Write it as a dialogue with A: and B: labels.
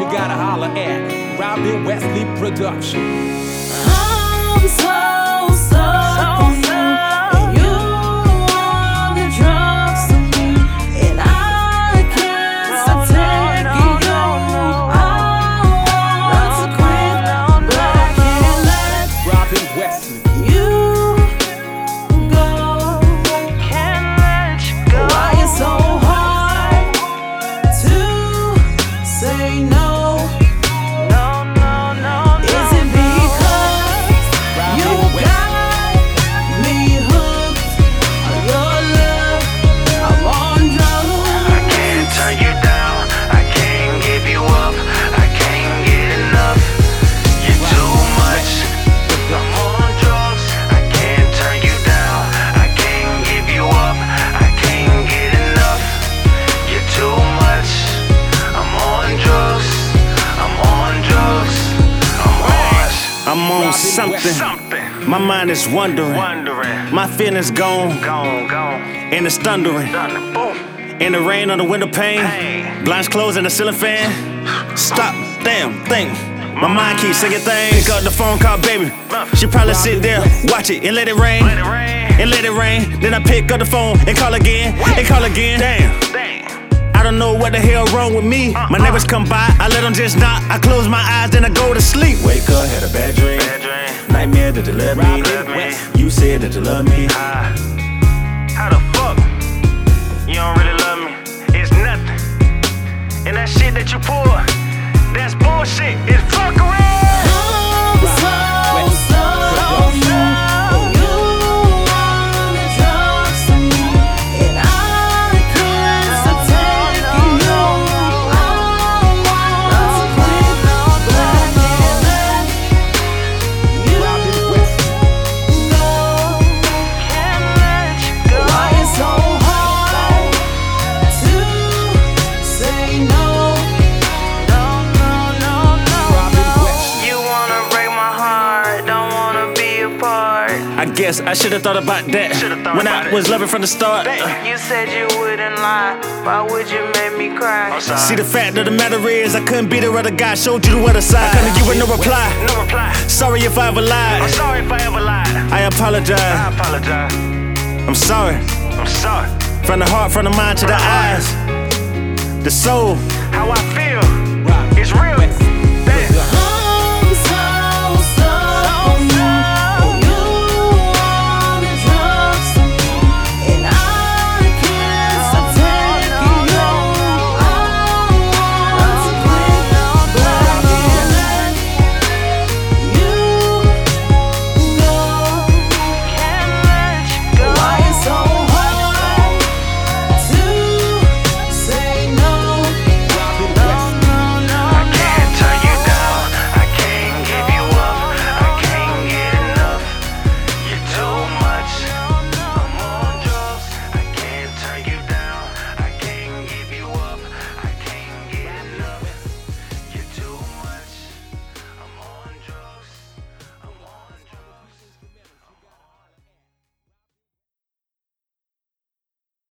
A: you gotta holler at
B: Robin Wesley
A: Production. I'm on
C: something. My mind is wondering.
D: Wondering.
C: My feelings gone,
D: Gone, gone.
C: and it's thundering. In the rain on the window pane, blinds closed and the ceiling fan. Stop, damn, think. My mind keeps singing things. Pick up the phone, call baby. She probably sit there, watch it and let it rain,
D: Let it rain.
C: and let it rain. Then I pick up the phone and call again, and call again. Damn.
D: Dang.
C: I don't know what the hell wrong with me. My neighbors come by, I let them just knock. I close my eyes, then I go to sleep.
E: Wake up, had a bad dream.
D: Bad dream.
E: Nightmare that you love me.
D: Love me.
E: You said that you love me.
D: Ah. How the fuck? You don't really love me. It's nothing. And that shit that you pull,
A: I
C: guess I should have thought about that
D: thought
C: when
D: about
C: I
D: it.
C: was loving from the start. Uh.
D: You said you wouldn't lie. Why would you make me cry? I'm.
C: See, the fact of the matter is, I couldn't be the other guy. Showed you the other side. I couldn't give her no reply.
D: no reply.
C: Sorry if I ever
D: I'm
C: lied.
D: sorry if I ever lied.
C: I apologize.
D: I apologize.
C: I'm sorry.
D: I'm sorry.
C: From the heart, from the mind to the eyes, the soul.
D: How I feel. It's real.